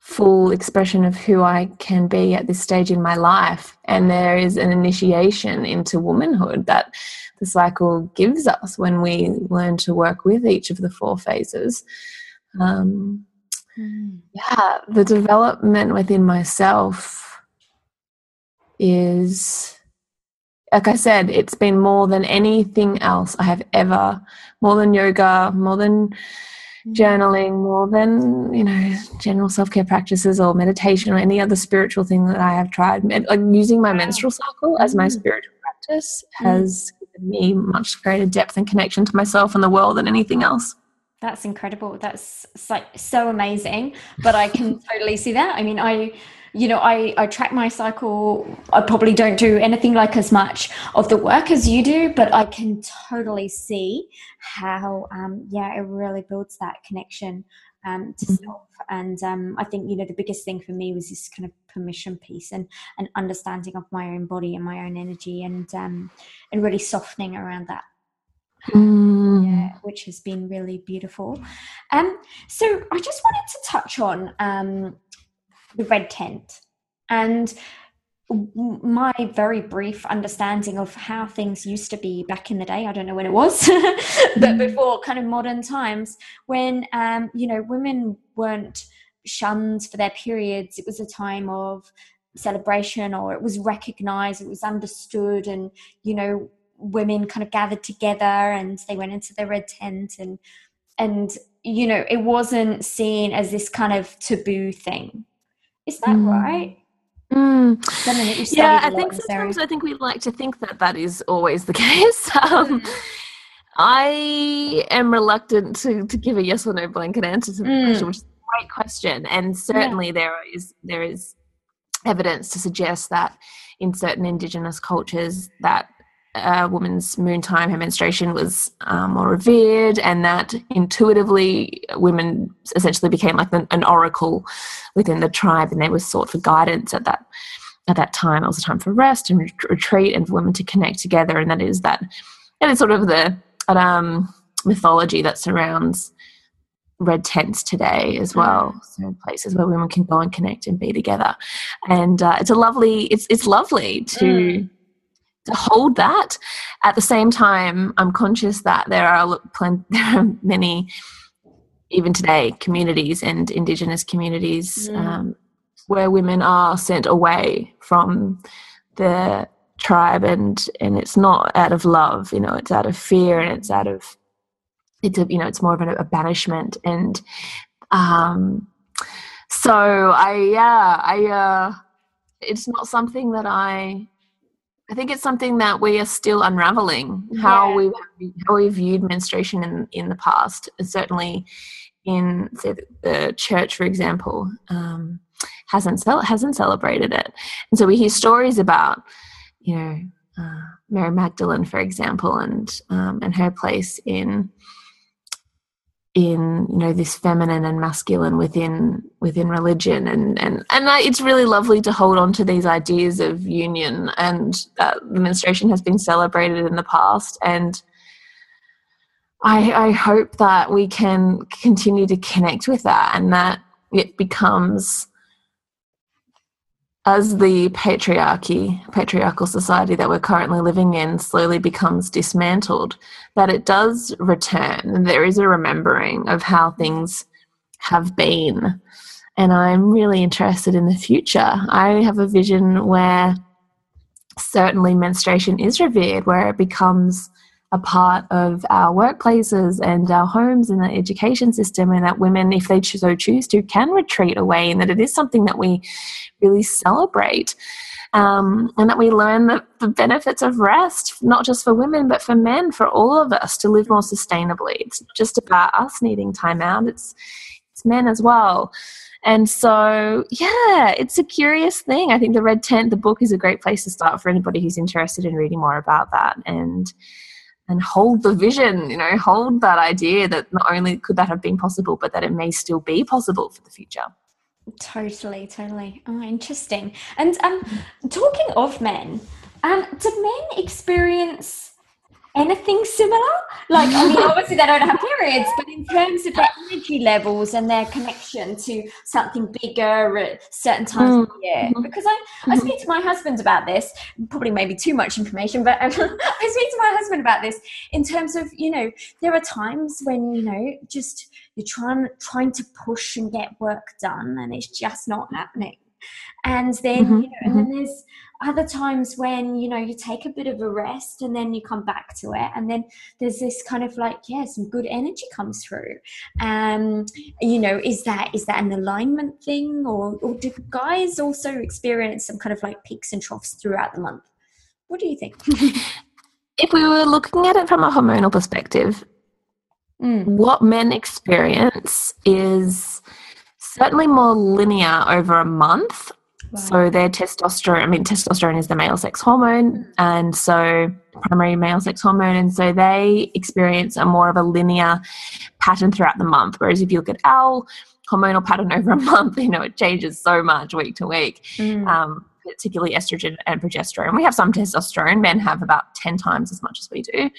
[SPEAKER 2] full expression of who I can be at this stage in my life. And there is an initiation into womanhood that the cycle gives us when we learn to work with each of the four phases. Um, mm. Yeah, the development within myself is, like I said, it's been more than anything else I have ever, more than yoga, more than journaling more than you know general self-care practices or meditation or any other spiritual thing that i have tried. Like using my menstrual cycle as my mm. spiritual practice mm. has given me much greater depth and connection to myself and the world than anything else.
[SPEAKER 1] That's incredible. That's so, so amazing. But i can totally see that. I mean i you know, I, I track my cycle. I probably don't do anything like as much of the work as you do, but I can totally see how, um, yeah, it really builds that connection um, to mm-hmm. self. And um, I think, you know, the biggest thing for me was this kind of permission piece and an understanding of my own body and my own energy and, um, and really softening around that Mm. Yeah, which has been really beautiful. Um, so I just wanted to touch on um, the red tent and my very brief understanding of how things used to be back in the day i don't know when it was but mm. before kind of modern times when um, you know women weren't shunned for their periods. It was a time of celebration or it was recognized, it was understood, and, you know, women kind of gathered together and they went into the red tent and, and, you know, it wasn't seen as this kind of taboo thing. Is that mm. right?
[SPEAKER 2] Mm. Yeah, I think sometimes I think we like to think that that is always the case. Um, mm. I am reluctant to, to give a yes or no blanket answer to the mm. question, which is a great question. And certainly yeah. there is there is evidence to suggest that in certain indigenous cultures that a woman's moon time, her menstruation was um, more revered, and that intuitively women essentially became like an, oracle within the tribe, and they were sought for guidance at that at that time. It was a time for rest and retreat, and for women to connect together, and that is that And it's sort of the um, mythology that surrounds red tents today as well mm. so places where women can go and connect and be together and uh, it's a lovely it's it's lovely to mm. To hold that at the same time i'm conscious that there are plenty there are many even today communities and indigenous communities mm. um, where women are sent away from the tribe and and it's not out of love you know it's out of fear and it's out of it's a you know it's more of a, a banishment and um so i yeah i uh it's not something that i i think it's something that we are still unraveling how yeah. we how we viewed menstruation in in the past certainly in say the church for example um hasn't hasn't celebrated it and so we hear stories about you know uh, Mary Magdalene, for example, and um, and her place in in you know this feminine and masculine within within religion. And and and it's really lovely to hold on to these ideas of union and that the menstruation has been celebrated in the past. And I, I hope that we can continue to connect with that and that it becomes as the patriarchy, patriarchal society that we're currently living in slowly becomes dismantled, that it does return. And there is a remembering of how things have been. And I'm really interested in the future. I have a vision where certainly menstruation is revered, where it becomes a part of our workplaces and our homes and the education system, and that women, if they so choose to, can retreat away, and that it is something that we really celebrate. Um, and that we learn the, the benefits of rest, not just for women, but for men, for all of us to live more sustainably. It's just about us needing time out, it's, it's men as well. And so, yeah, it's a curious thing. I think the Red Tent, the book, is a great place to start for anybody who's interested in reading more about that. And and hold the vision, you know, hold that idea that not only could that have been possible, but that it may still be possible for the future.
[SPEAKER 1] Totally, totally. Oh, interesting. And um, talking of men, um, do men experience anything similar? Like, I mean, obviously they don't have periods, but in terms of their energy levels and their connection to something bigger at certain times mm. of the year. Mm-hmm. Because I, I mm-hmm. speak to my husband about this, probably maybe too much information, but I speak to my husband about this in terms of, you know, there are times when, you know, just you're trying trying to push and get work done and it's just not happening. And then, mm-hmm. you know, and then mm-hmm. there's other times when you know you take a bit of a rest and then you come back to it and then there's this kind of like yeah some good energy comes through um you know is that is that an alignment thing or, or do guys also experience some kind of like peaks and troughs throughout the month what do you think
[SPEAKER 2] if we were looking at it from a hormonal perspective mm. what men experience is certainly more linear over a month so their testosterone, I mean, testosterone is the male sex hormone, and so primary male sex hormone, and so they experience a more of a linear pattern throughout the month. Whereas if you look at our hormonal pattern over a month, you know, it changes so much week to week. Mm. Um, particularly estrogen and progesterone. We have some testosterone. Men have about 10 times as much as we do.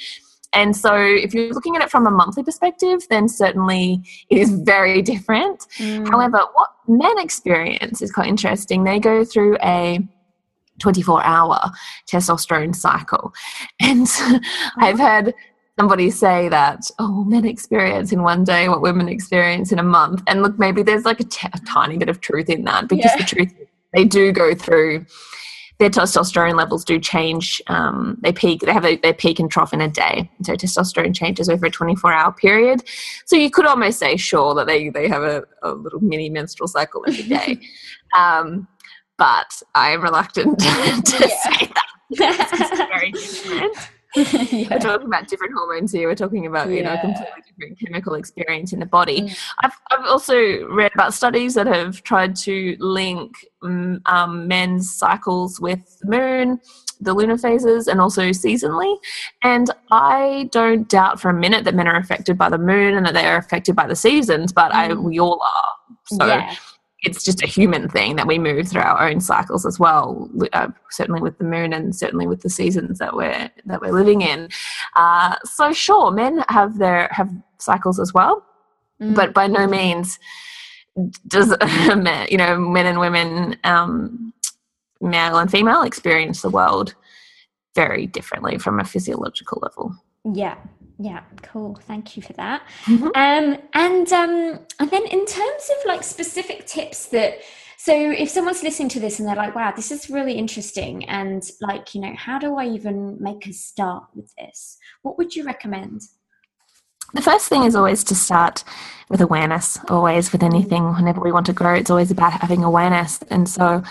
[SPEAKER 2] And so, if you're looking at it from a monthly perspective, then certainly it is very different. Mm. However, what men experience is quite interesting. They go through a 24 hour testosterone cycle. And I've heard somebody say that oh men experience in one day what women experience in a month and look maybe there's like a, t- a tiny bit of truth in that because yeah. the truth they do go through their testosterone levels do change. Um, they peak. They have a, their peak and trough in a day. So testosterone changes over a 24 hour period. So you could almost say, sure, that they they have a, a little mini menstrual cycle every day. um, but I am reluctant to say that. It's very different. yeah. We're talking about different hormones here. We're talking about you know a completely different chemical experience in the body. Mm. I've I've also read about studies that have tried to link mm, um, men's cycles with the moon, the lunar phases, and also seasonally. And I don't doubt for a minute that men are affected by the moon and that they are affected by the seasons, but mm. I we all are. So. Yeah it's just a human thing that we move through our own cycles as well. Uh, certainly with the moon, and certainly with the seasons that we're that we're living in. Uh, so sure, men have their have cycles as well, mm. but by no means does you know men and women, um, male and female, experience the world very differently from a physiological level.
[SPEAKER 1] Yeah, yeah, cool. Thank you for that. Mm-hmm. Um, and um, and then in terms of like specific tips that so if someone's listening to this and they're like, wow, this is really interesting, and like, you know, how do I even make a start with this? What would you recommend?
[SPEAKER 2] The first thing is always to start with awareness, always with anything. Whenever we want to grow, it's always about having awareness. And so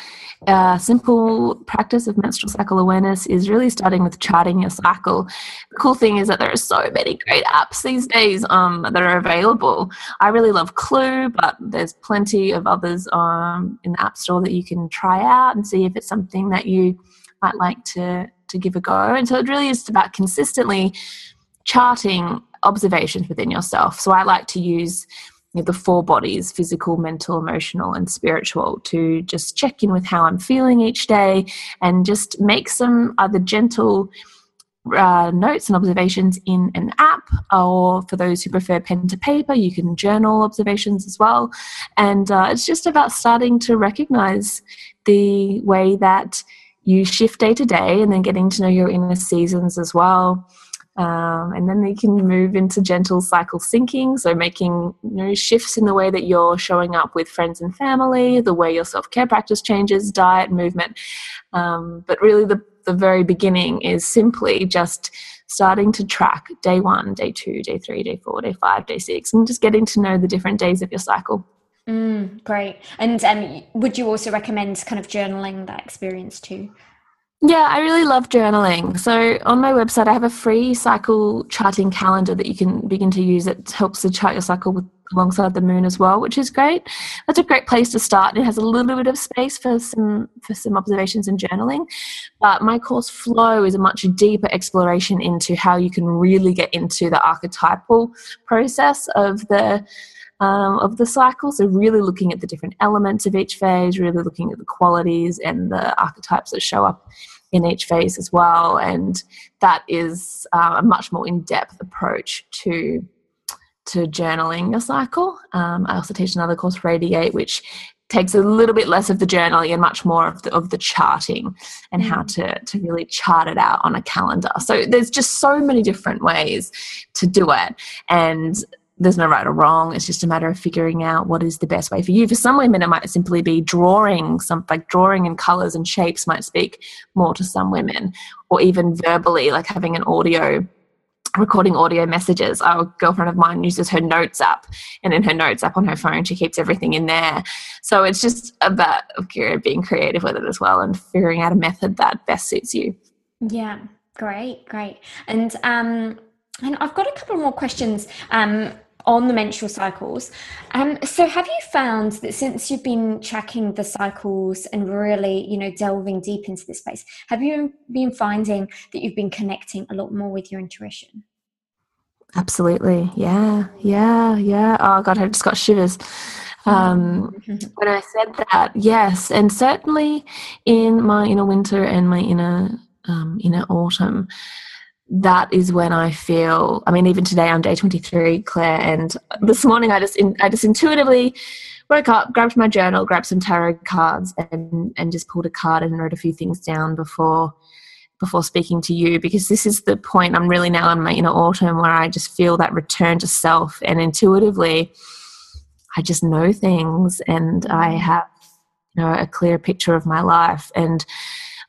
[SPEAKER 2] a simple practice of menstrual cycle awareness is really starting with charting your cycle. The cool thing is that there are so many great apps these days um, that are available. I really love Clue, but there's plenty of others um, in the App Store that you can try out and see if it's something that you might like to, to give a go. And so it really is about consistently charting observations within yourself. So I like to use you know, the four bodies physical, mental, emotional, and spiritual to just check in with how I'm feeling each day and just make some other gentle uh, notes and observations in an app, or for those who prefer pen to paper, you can journal observations as well. And uh, it's just about starting to recognize the way that you shift day to day and then getting to know your inner seasons as well. Um, and then they can move into gentle cycle syncing, so making you know, shifts in the way that you're showing up with friends and family, the way your self care practice changes, diet, movement. Um, but really, the, the very beginning is simply just starting to track day one, day two, day three, day four, day five, day six, and just getting to know the different days of your cycle.
[SPEAKER 1] Mm, great. And um, would you also recommend kind of journaling that experience too?
[SPEAKER 2] Yeah, I really love journaling. So on my website, I have a free cycle charting calendar that you can begin to use. It helps to chart your cycle with, alongside the moon as well, which is great. That's a great place to start. It has a little bit of space for some for some observations and journaling. But my course Flow is a much deeper exploration into how you can really get into the archetypal process of the um, of the cycle. So, really looking at the different elements of each phase, really looking at the qualities and the archetypes that show up in each phase as well. And that is uh, a much more in depth approach to to journaling your cycle. Um, I also teach another course, Radiate, which takes a little bit less of the journaling and much more of the, of the charting and how mm. to, to really chart it out on a calendar. So there's just so many different ways to do it. And there's no right or wrong. It's just a matter of figuring out what is the best way for you. For some women, it might simply be drawing, some like drawing in colors and shapes might speak more to some women, or even verbally, like having an audio recording audio messages. A girlfriend of mine uses her notes app, and in her notes app on her phone, she keeps everything in there. So it's just about being creative with it as well and figuring out a method that best suits you.
[SPEAKER 1] Yeah, great, great. And um, and I've got a couple more questions um, on the menstrual cycles. Um, so, have you found that since you've been tracking the cycles and really, you know, delving deep into this space, have you been finding that you've been connecting a lot more with your intuition?
[SPEAKER 2] Absolutely. Yeah. Yeah. Yeah. Oh, God, I just got shivers. Um, when I said that, yes. And certainly in my inner winter and my inner, um, inner autumn, that is when I feel. I mean, even today I'm day 23, Claire, and this morning I just in, I just intuitively woke up, grabbed my journal, grabbed some tarot cards, and and just pulled a card and wrote a few things down before before speaking to you because this is the point I'm really now in my inner autumn where I just feel that return to self and intuitively I just know things and I have you know a clear picture of my life and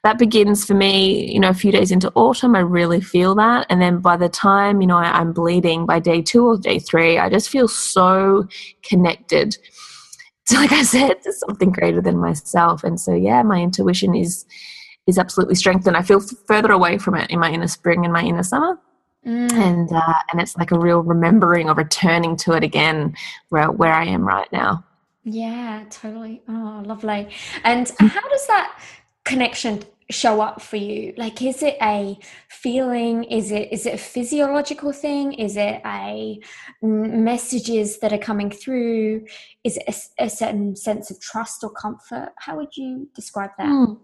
[SPEAKER 2] that begins for me, you know, a few days into autumn, I really feel that. And then by the time, you know, I, am bleeding by day two or day three, I just feel so connected to, like I said, to something greater than myself. And so, yeah, my intuition is is absolutely strengthened. I feel further away from it in my inner spring and my inner summer. Mm. And uh, and it's like a real remembering or returning to it again where where I am right now.
[SPEAKER 1] Yeah, totally. Oh, lovely. And how does that connection show up for you like is it a feeling is it is it a physiological thing is it a messages that are coming through is it a, a certain sense of trust or comfort how would you describe that mm.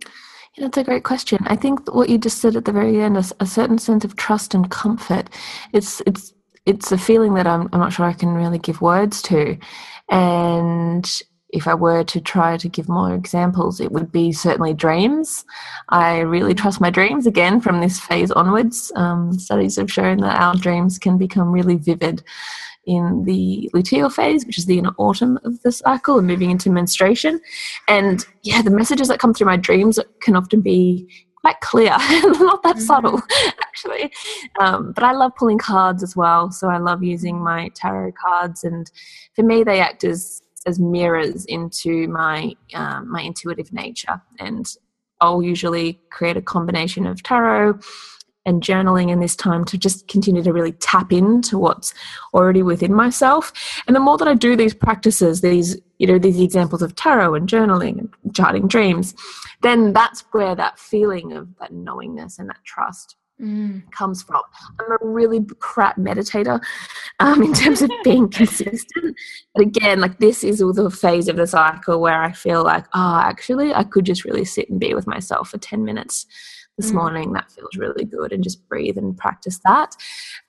[SPEAKER 2] Yeah, that's a great question. I think what you just said at the very end, a, a certain sense of trust and comfort. It's it's it's a feeling that I'm I'm not sure I can really give words to, and if I were to try to give more examples, it would be certainly dreams. I really trust my dreams again from this phase onwards. Um, studies have shown that our dreams can become really vivid in the luteal phase, which is the inner autumn of the cycle, and moving into menstruation. And yeah, the messages that come through my dreams can often be quite clear, not that mm-hmm. subtle, actually. Um, but I love pulling cards as well, so I love using my tarot cards, and for me, they act as as mirrors into my um, my intuitive nature. And i'll usually create a combination of tarot and journaling in this time to just continue to really tap into what's already within myself. And the more that i do these practices these you know these examples of tarot and journaling and charting dreams then that's where that feeling of that knowingness and that trust mm. comes from. I'm a really crap meditator um, in terms of being consistent. But again, like this is all the phase of the cycle where I feel like, oh, actually, I could just really sit and be with myself for 10 minutes this mm. morning that feels really good and just breathe and practice that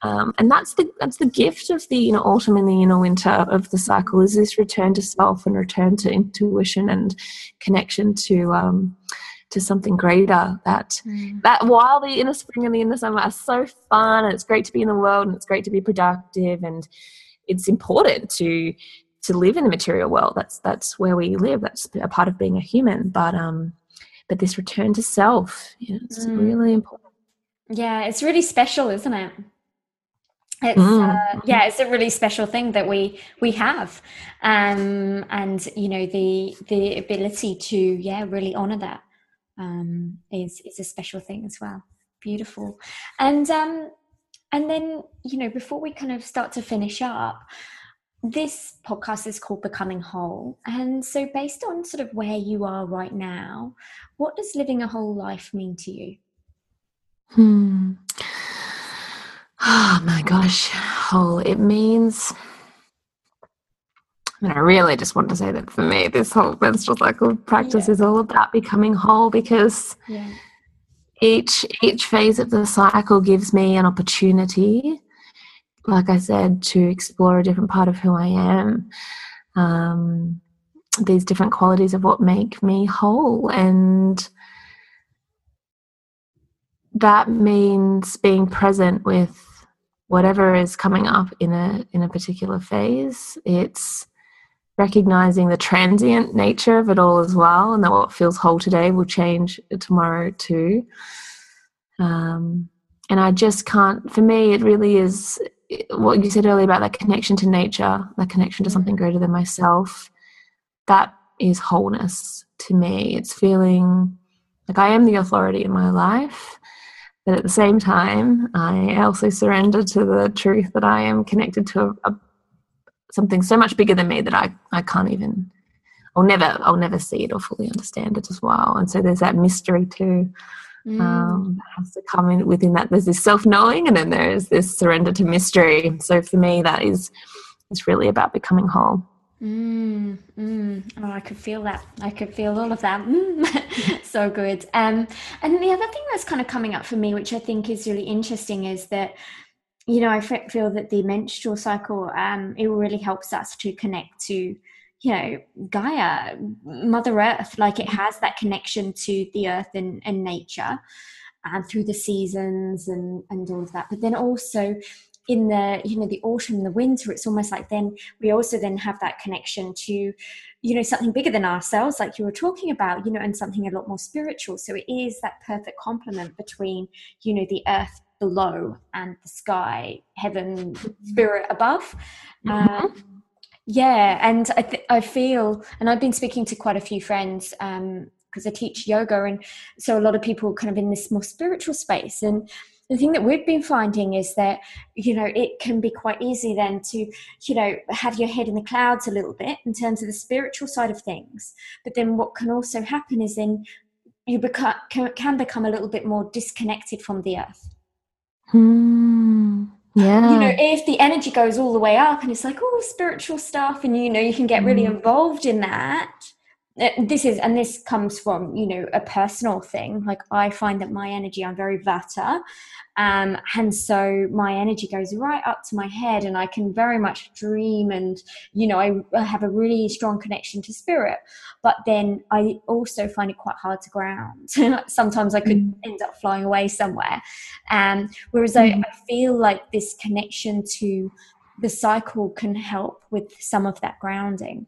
[SPEAKER 2] um, and that's the that's the gift of the you know autumn and the you know winter of the cycle is this return to self and return to intuition and connection to um, to something greater that mm. that while the inner spring and the inner summer are so fun and it's great to be in the world and it's great to be productive and it's important to to live in the material world. That's that's where we live. That's a part of being a human. But um but this return to self you know, it's mm. really important.
[SPEAKER 1] Yeah it's really special isn't it? It's mm. uh, yeah it's a really special thing that we we have. Um and you know the the ability to yeah really honor that um, is is a special thing as well. Beautiful, and um, and then you know before we kind of start to finish up, this podcast is called Becoming Whole, and so based on sort of where you are right now, what does living a whole life mean to you?
[SPEAKER 2] Hmm. Oh my gosh, whole. It means and I really just want to say that for me, this whole menstrual cycle practice yeah. is all about becoming whole because yeah. each each phase of the cycle gives me an opportunity, like I said, to explore a different part of who I am. Um, these different qualities of what make me whole and that means being present with whatever is coming up in a in a particular phase it's recognizing the transient nature of it all as well, and that what feels whole today will change tomorrow too. Um, and I just can't, for me, it really is what you said earlier about that connection to nature, that connection to something greater than myself. That is wholeness to me. It's feeling like I am the authority in my life. But at the same time, I also surrender to the truth that I am connected to a, a something so much bigger than me that I, I can't even I'll never I'll never see it or fully understand it as well. And so there's that mystery too. Mm. Um, that has to come in within that. There's this self knowing, and then there's this surrender to mystery. So for me, that is is really about becoming whole.
[SPEAKER 1] Mm, mm. Oh, I could feel that. I could feel all of that. Mm. so good. Um, and the other thing that's kind of coming up for me, which I think is really interesting, is that you know, I feel that the menstrual cycle, um, it really helps us to connect to, you know, Gaia, Mother Earth, like it has that connection to the earth and, and nature. and through the seasons and and all of that. But then also in the you know the autumn and the winter it's almost like then we also then have that connection to you know something bigger than ourselves like you were talking about you know and something a lot more spiritual. So it is that perfect complement between you know the earth below and the sky heaven spirit above mm-hmm. um, yeah and I, th- I feel and i've been speaking to quite a few friends um because I teach yoga, and so a lot of people kind of in this more spiritual space. And the thing that we've been finding is that you know it can be quite easy then to you know have your head in the clouds a little bit in terms of the spiritual side of things but then what can also happen is then you become can become a little bit more disconnected from the earth
[SPEAKER 2] hmm. yeah
[SPEAKER 1] you know if the energy goes all the way up and it's like oh spiritual stuff and you know you can get really hmm. involved in that this is and this comes from you know a personal thing. Like i find that my energy i'm very vata um, and so my energy goes right up to my head and i can very much dream and you know I, I have a really strong connection to spirit. But then i also find it quite hard to ground. Sometimes i could mm. end up flying away somewhere. Um, whereas mm. I, I feel like this connection to the cycle can help with some of that grounding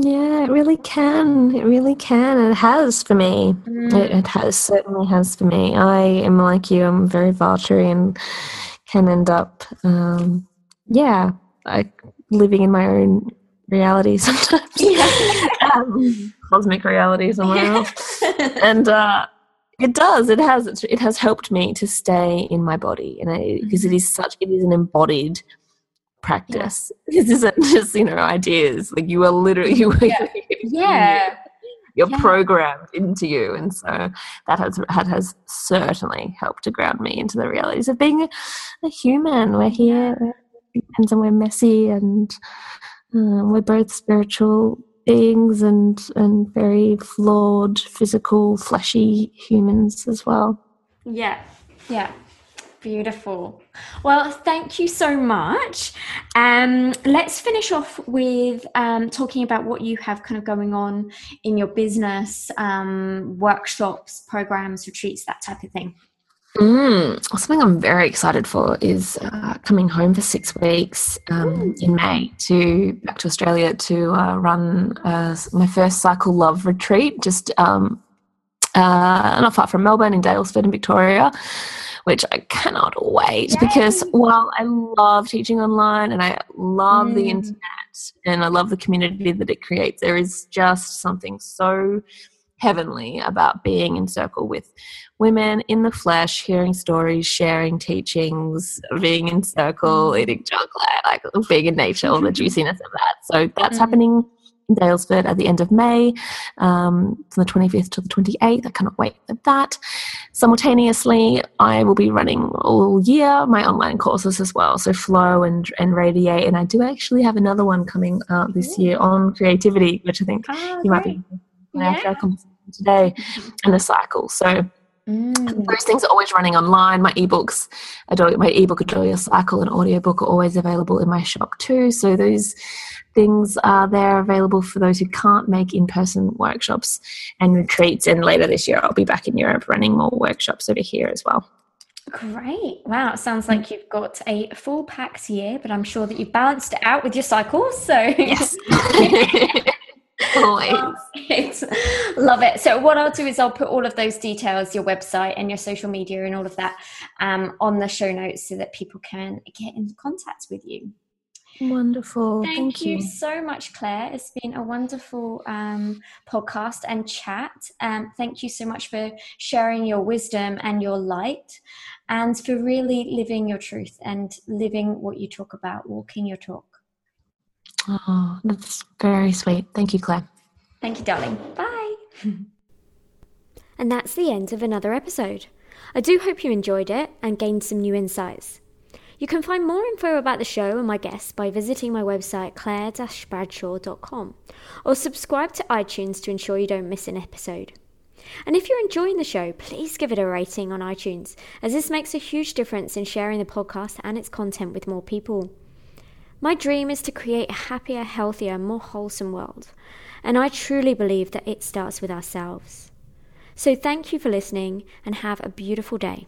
[SPEAKER 2] yeah, it really can. It really can. It has for me. Mm. It, it, has certainly has for me. I am like you. I'm very voluntary and can end up, um, yeah, like living in my own reality sometimes. Yeah. um, cosmic reality somewhere yeah. else. and uh, it does. It has. It has helped me to stay in my body, and because it mm-hmm. is such. It is an embodied practice. Yeah. This isn't just, you know, ideas. Like you are literally you
[SPEAKER 1] yeah. yeah.
[SPEAKER 2] You're yeah. programmed into you. And so that has that has certainly helped to ground me into the realities of being a, a human. We're here and we're messy and uh, we're both spiritual beings and and very flawed physical fleshy humans as well
[SPEAKER 1] yeah yeah Beautiful. Well, thank you so much. Um, let's finish off with um, talking about what you have kind of going on in your business, um, workshops, programs, retreats, that type of thing.
[SPEAKER 2] Mm, something I'm very excited for is uh, coming home for six weeks um, in May to back to Australia to uh, run uh, my first cycle love retreat, just um, uh, not far from Melbourne in Daylesford in Victoria which I cannot wait Yay. because while I love teaching online and I love mm. the internet and I love the community that it creates, there is just something so heavenly about being in circle with women in the flesh, hearing stories, sharing teachings, being in circle, mm. eating chocolate, like being in nature, all the juiciness of that. So that's mm. happening in Daylesford at the end of May, um, from the 25th to the 28th. I cannot wait for that. Simultaneously, I will be running all year my online courses as well, so Flow and, and Radiate. And I do actually have another one coming out this year on creativity, which I think oh, you might be yeah. after our conversation today, and a cycle. So Mm. Those things are always running online. My ebooks, my ebook Adore Your Cycle and audiobook are always available in my shop too. So those things are there available for those who can't make in-person workshops and retreats. And later this year, I'll be back in Europe running more workshops over here as well.
[SPEAKER 1] Great. Wow. It sounds like you've got a full packed year, but I'm sure that you've balanced it out with your cycles. So,
[SPEAKER 2] yes. Always.
[SPEAKER 1] Love it. So, what I'll do is I'll put all of those details, your website and your social media and all of that, um, on the show notes so that people can get in contact with you.
[SPEAKER 2] Wonderful.
[SPEAKER 1] Thank,
[SPEAKER 2] Thank
[SPEAKER 1] you. you. so much, Claire. It's been a wonderful um, podcast and chat. Um, thank you so much for sharing your wisdom and your light and for really living your truth and living what you talk about, walking your talk.
[SPEAKER 2] Oh, that's very sweet. Thank you, Claire.
[SPEAKER 1] Thank you, darling. Bye. and that's the end of another episode. I do hope you enjoyed it and gained some new insights. You can find more info about the show and my guests by visiting my website claire-bradshaw.com or subscribe to iTunes to ensure you don't miss an episode. And if you're enjoying the show, please give it a rating on iTunes, as this makes a huge difference in sharing the podcast and its content with more people. My dream is to create a happier, healthier, more wholesome world, and I truly believe that it starts with ourselves. So thank you for listening and have a beautiful day.